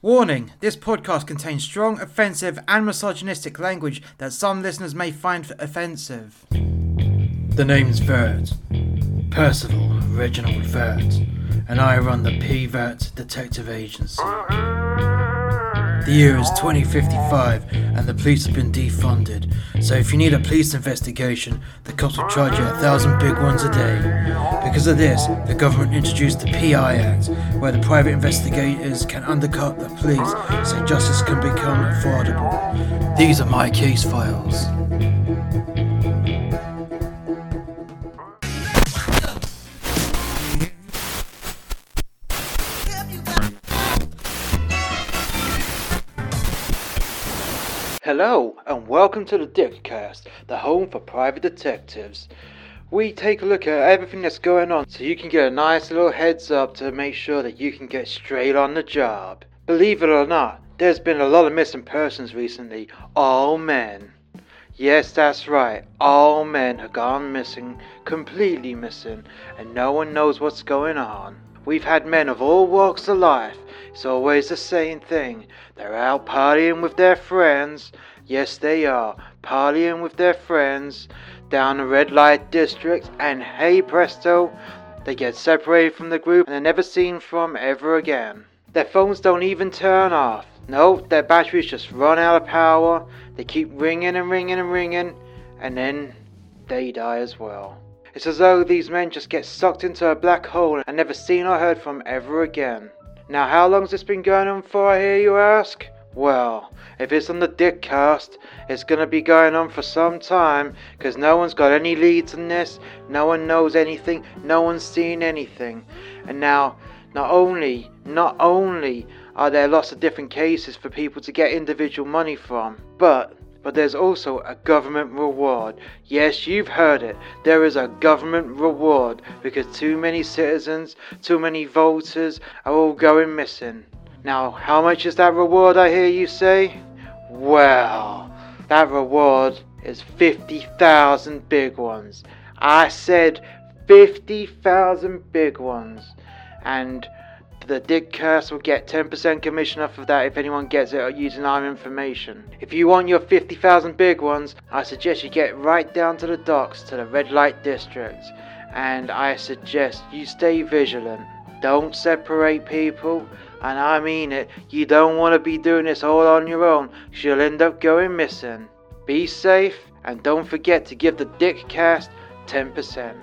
Warning this podcast contains strong, offensive, and misogynistic language that some listeners may find offensive. The name's Vert. Percival Reginald Vert, and I run the P Vert Detective Agency. The year is 2055 and the police have been defunded, so if you need a police investigation, the cops will charge you a thousand big ones a day. Because of this, the government introduced the PI Act, where the private investigators can undercut the police so justice can become affordable. These are my case files. Hello, and welcome to the Dickcast, the home for private detectives. We take a look at everything that's going on so you can get a nice little heads up to make sure that you can get straight on the job. Believe it or not, there's been a lot of missing persons recently, all men. Yes, that's right, all men have gone missing, completely missing, and no one knows what's going on. We've had men of all walks of life. It's always the same thing. They're out partying with their friends. Yes, they are. Partying with their friends down the red light district, and hey presto, they get separated from the group and they're never seen from ever again. Their phones don't even turn off. No, their batteries just run out of power. They keep ringing and ringing and ringing, and then they die as well. It's as though these men just get sucked into a black hole and never seen or heard from ever again. Now, how long's this been going on for, I hear you ask? Well, if it's on the dick cast, it's gonna be going on for some time, because no one's got any leads in this, no one knows anything, no one's seen anything. And now, not only, not only are there lots of different cases for people to get individual money from, but but there's also a government reward. Yes, you've heard it. There is a government reward because too many citizens, too many voters are all going missing. Now, how much is that reward, I hear you say? Well, that reward is 50,000 big ones. I said 50,000 big ones. And the Dickcast will get 10% commission off of that if anyone gets it using our information. If you want your 50,000 big ones, I suggest you get right down to the docks to the red light district. And I suggest you stay vigilant. Don't separate people. And I mean it, you don't want to be doing this all on your own, because you'll end up going missing. Be safe, and don't forget to give the Dickcast 10%.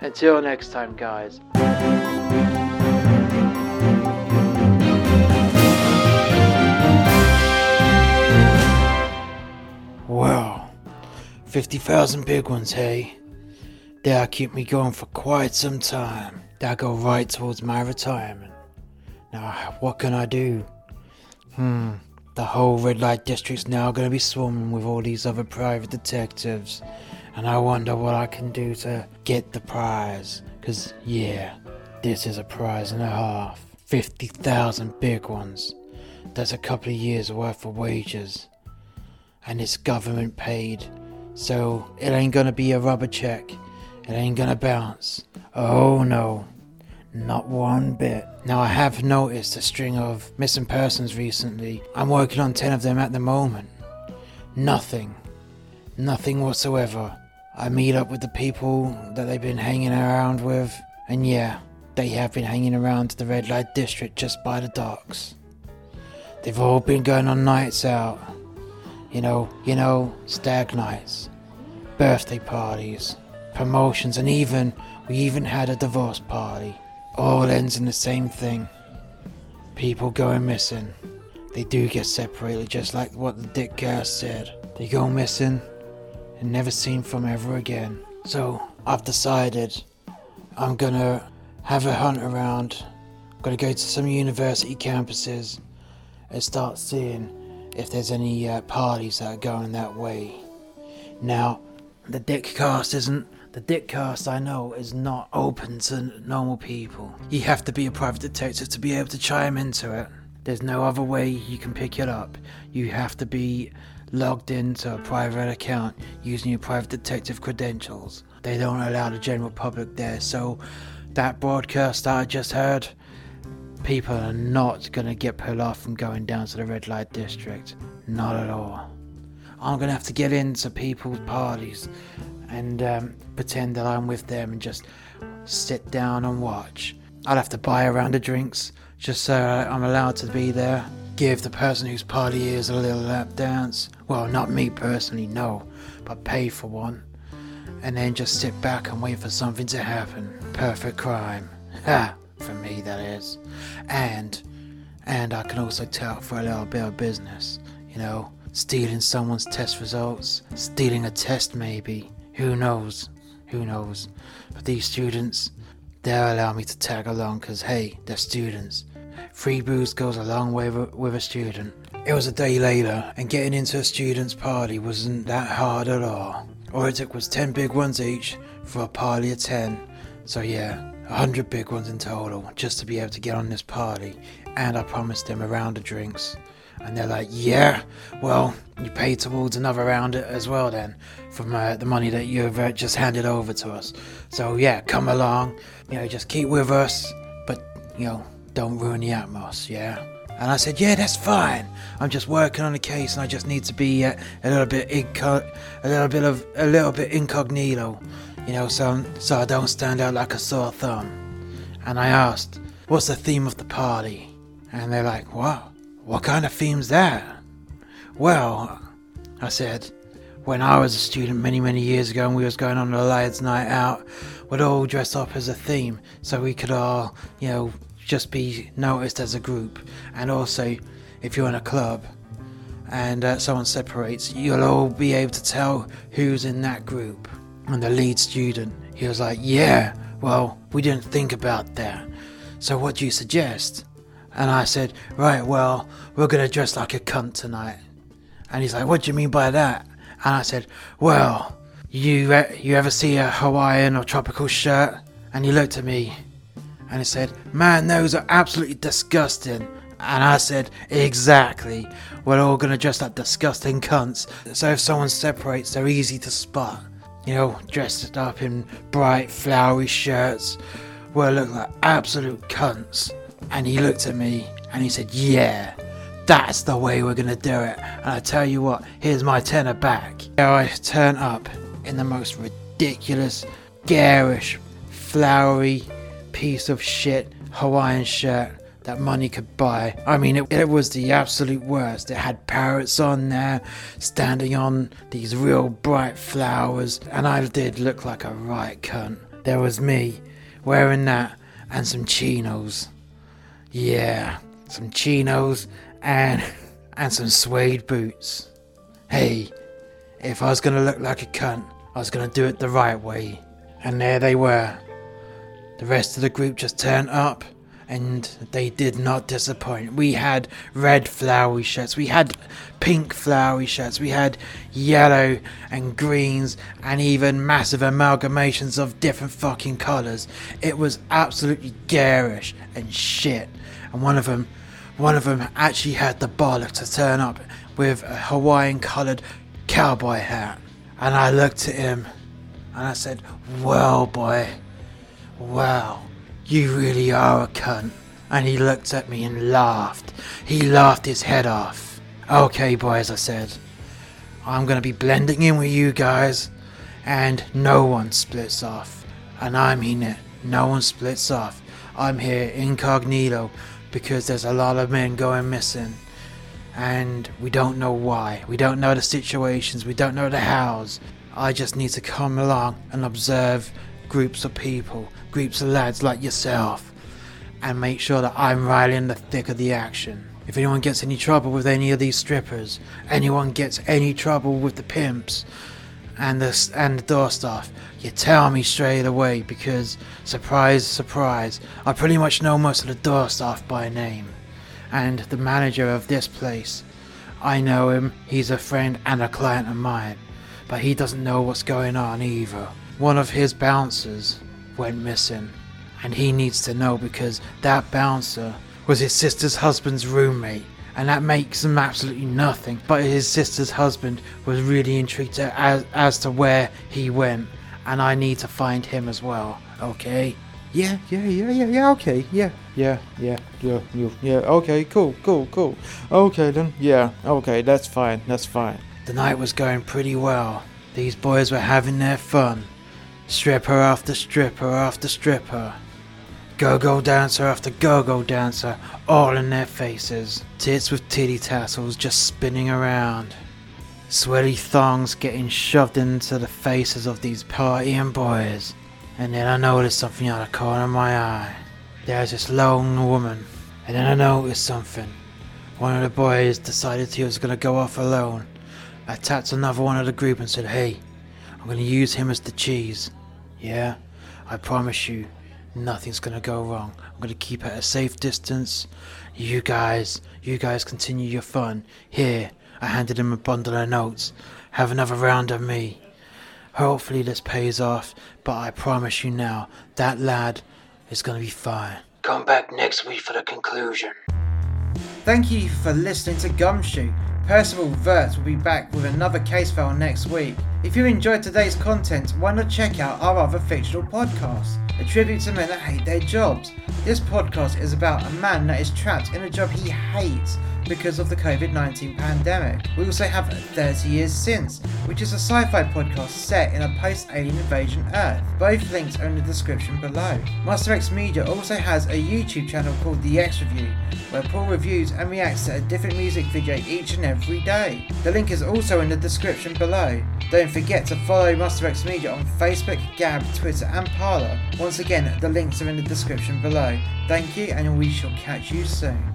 Until next time, guys. 50,000 big ones, hey? That'll keep me going for quite some time. That'll go right towards my retirement. Now, what can I do? Hmm, the whole red light district's now gonna be swarming with all these other private detectives. And I wonder what I can do to get the prize. Cause, yeah, this is a prize and a half. 50,000 big ones. That's a couple of years worth of wages and it's government paid. So it ain't gonna be a rubber check. It ain't gonna bounce. Oh no, not one bit. Now I have noticed a string of missing persons recently. I'm working on 10 of them at the moment. Nothing. Nothing whatsoever. I meet up with the people that they've been hanging around with, and yeah, they have been hanging around the red light district just by the docks. They've all been going on nights out. You know, you know, stag nights, birthday parties, promotions, and even we even had a divorce party. All ends in the same thing. People going missing. They do get separated, just like what the Dickcast said. They go missing and never seen from ever again. So I've decided I'm gonna have a hunt around. I'm Gonna go to some university campuses and start seeing if there's any uh, parties that are going that way. Now, the Dickcast isn't. The Dickcast, I know, is not open to normal people. You have to be a private detective to be able to chime into it. There's no other way you can pick it up. You have to be logged into a private account using your private detective credentials. They don't allow the general public there, so that broadcast that I just heard, people are not gonna get pulled off from going down to the red light district. Not at all. I'm gonna have to get into people's parties and um, pretend that I'm with them and just sit down and watch. I'll have to buy a round of drinks just so I'm allowed to be there. Give the person whose party is a little lap dance. Well, not me personally, no, but pay for one. And then just sit back and wait for something to happen. Perfect crime. Ha! For me, that is. And, and I can also tout for a little bit of business. You know, stealing someone's test results, stealing a test maybe. Who knows? Who knows? But these students, they'll allow me to tag along because, hey, they're students. Free booze goes a long way with a student. It was a day later, and getting into a student's party wasn't that hard at all. All it took was 10 big ones each for a party of 10. So, yeah, a 100 big ones in total just to be able to get on this party. And I promised them a round of drinks. And they're like, yeah, well, you pay towards another round as well then from uh, the money that you've uh, just handed over to us. So, yeah, come along, you know, just keep with us, but, you know, don't ruin the atmos, yeah? And I said, yeah, that's fine. I'm just working on a case and I just need to be uh, a little bit inco- a little bit of a little bit incognito, you know, so so I don't stand out like a sore thumb. And I asked, what's the theme of the party? And they're like, what? What kind of theme's that? Well, I said, when I was a student many, many years ago and we was going on a lads' night out, we'd all dress up as a theme so we could all, you know, just be noticed as a group. And also, if you're in a club and uh, someone separates, you'll all be able to tell who's in that group. And the lead student, he was like, Yeah, well, we didn't think about that. So what do you suggest? And I said, Right, well, we're going to dress like a cunt tonight. And he's like, What do you mean by that? And I said, Well, you, you ever see a Hawaiian or tropical shirt? And he looked at me and he said, Man, those are absolutely disgusting. And I said, Exactly. We're all gonna dress like disgusting cunts. So if someone separates, they're easy to spot. You know, dressed up in bright, flowery shirts. We'll look like absolute cunts. And he looked at me and he said, Yeah, that's the way we're gonna do it. And I tell you what, here's my tenner back. Now I turn up in the most ridiculous, garish, flowery, piece of shit Hawaiian shirt that money could buy. I mean, it, it, was the absolute worst. It had parrots on there, standing on these real bright flowers, and I did look like a right cunt. There was me, wearing that, and some chinos. Yeah, some chinos and and some suede boots. Hey, if I was gonna look like a cunt, I was gonna do it the right way. And there they were, the rest of the group just turned up and they did not disappoint. We had red flowery shirts, we had pink flowery shirts, we had yellow and greens, and even massive amalgamations of different fucking colours. It was absolutely garish and shit. And one of them, one of them actually had the bollock to turn up with a Hawaiian coloured cowboy hat. And I looked at him and I said, Well, boy. Wow, you really are a cunt. And he looked at me and laughed. He laughed his head off. Okay, boys, I said. I'm gonna be blending in with you guys, and no one splits off. And I mean it, no one splits off. I'm here incognito because there's a lot of men going missing. And we don't know why. We don't know the situations. We don't know the hows. I just need to come along and observe groups of people, groups of lads like yourself, and make sure that I'm right in the thick of the action. If anyone gets any trouble with any of these strippers, anyone gets any trouble with the pimps and the and the door staff, you tell me straight away because surprise, surprise, I pretty much know most of the door staff by name, and the manager of this place. I know him. He's a friend and a client of mine, but he doesn't know what's going on either one of his bouncers went missing. And he needs to know because that bouncer was his sister's husband's roommate. And that makes him absolutely nothing. But his sister's husband was really intrigued as, as to where he went. And I need to find him as well, okay? Yeah, yeah, yeah, yeah, yeah, okay, yeah. Yeah, yeah, yeah, yeah, yeah. Okay, cool, cool, cool. Okay then, yeah, okay, that's fine, that's fine. The night was going pretty well. These boys were having their fun. Stripper after stripper after stripper. Go-go dancer after go-go dancer, all in their faces. Tits with titty tassels just spinning around. Sweaty thongs getting shoved into the faces of these partying boys. And then I noticed something out of the corner of my eye. There's this lone woman. And then I noticed something. One of the boys decided he was gonna go off alone. I tapped another one of the group and said, hey, I'm gonna use him as the cheese. Yeah, I promise you, nothing's gonna go wrong. I'm gonna keep at a safe distance. You guys, you guys continue your fun. Here, I handed him a bundle of notes. Have another round of me. Hopefully this pays off, but I promise you now, that lad is gonna be fine. Come back next week for the conclusion. Thank you for listening to Gumshoe. Percival Vert will be back with another case file next week. If you enjoyed today's content, why not check out our other fictional podcasts? A tribute to men that hate their jobs. This podcast is about a man that is trapped in a job he hates because of the COVID 19 pandemic. We also have 30 Years Since, which is a sci fi podcast set in a post alien invasion Earth. Both links are in the description below. Master X Media also has a YouTube channel called The X Review, where Paul reviews and reacts to a different music video each and every day. The link is also in the description below. Don't forget to follow Master X Media on Facebook, Gab, Twitter, and Parler. Once again, the links are in the description below. Thank you, and we shall catch you soon.